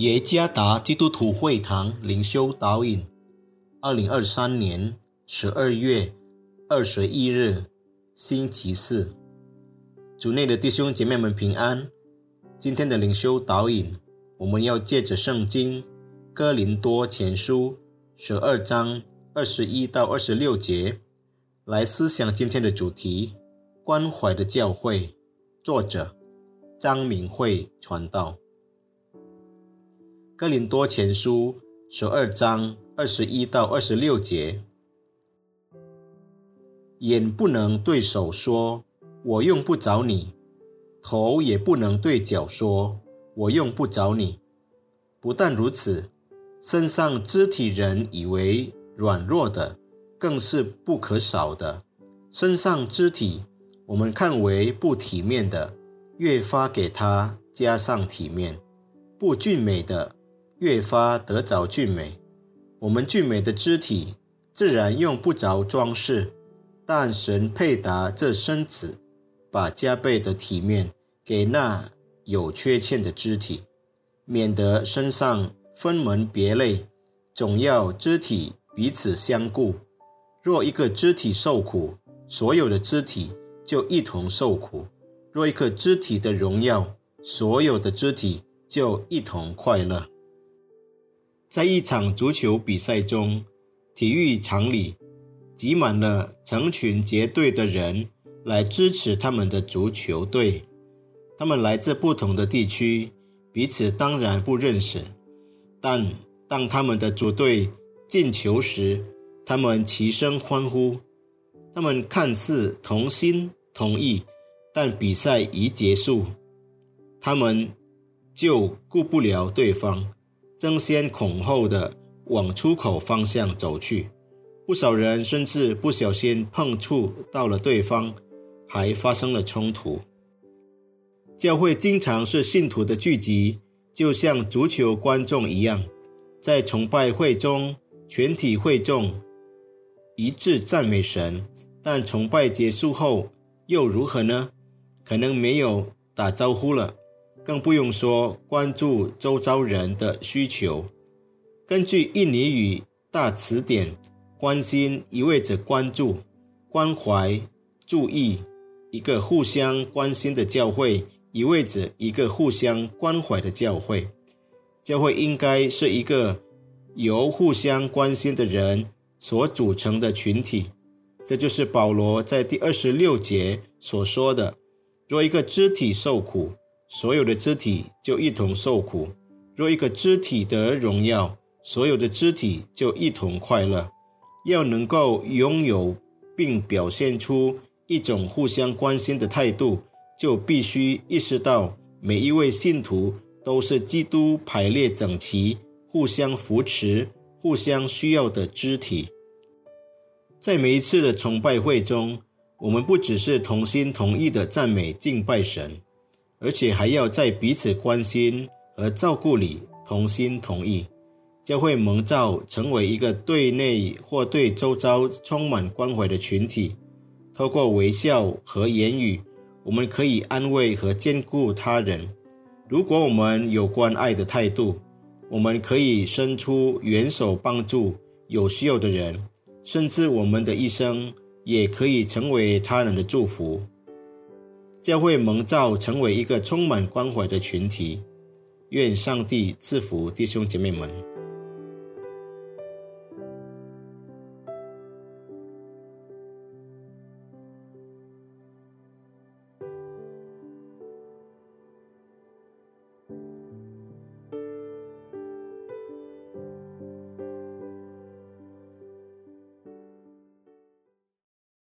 耶加达基督徒会堂灵修导引，二零二三年十二月二十一日，星期四，主内的弟兄姐妹们平安。今天的灵修导引，我们要借着圣经哥林多前书十二章二十一到二十六节来思想今天的主题：关怀的教会。作者张明慧传道。哥林多前书十二章二十一到二十六节，眼不能对手说“我用不着你”，头也不能对脚说“我用不着你”。不但如此，身上肢体人以为软弱的，更是不可少的。身上肢体我们看为不体面的，越发给他加上体面；不俊美的。越发得着俊美，我们俊美的肢体自然用不着装饰，但神配搭这身子，把加倍的体面给那有缺陷的肢体，免得身上分门别类，总要肢体彼此相顾。若一个肢体受苦，所有的肢体就一同受苦；若一个肢体的荣耀，所有的肢体就一同快乐。在一场足球比赛中，体育场里挤满了成群结队的人来支持他们的足球队。他们来自不同的地区，彼此当然不认识。但当他们的主队进球时，他们齐声欢呼。他们看似同心同意，但比赛一结束，他们就顾不了对方。争先恐后的往出口方向走去，不少人甚至不小心碰触到了对方，还发生了冲突。教会经常是信徒的聚集，就像足球观众一样，在崇拜会中，全体会众一致赞美神。但崇拜结束后又如何呢？可能没有打招呼了。更不用说关注周遭人的需求。根据印尼语大词典，关心意味着关注、关怀、注意。一个互相关心的教会，意味着一个互相关怀的教会。教会应该是一个由互相关心的人所组成的群体。这就是保罗在第二十六节所说的：若一个肢体受苦，所有的肢体就一同受苦。若一个肢体得荣耀，所有的肢体就一同快乐。要能够拥有并表现出一种互相关心的态度，就必须意识到每一位信徒都是基督排列整齐、互相扶持、互相需要的肢体。在每一次的崇拜会中，我们不只是同心同意的赞美敬拜神。而且还要在彼此关心和照顾里同心同意，教会蒙召成为一个对内或对周遭充满关怀的群体。透过微笑和言语，我们可以安慰和兼顾他人。如果我们有关爱的态度，我们可以伸出援手帮助有需要的人，甚至我们的一生也可以成为他人的祝福。教会蒙召成为一个充满关怀的群体，愿上帝赐福弟兄姐妹们。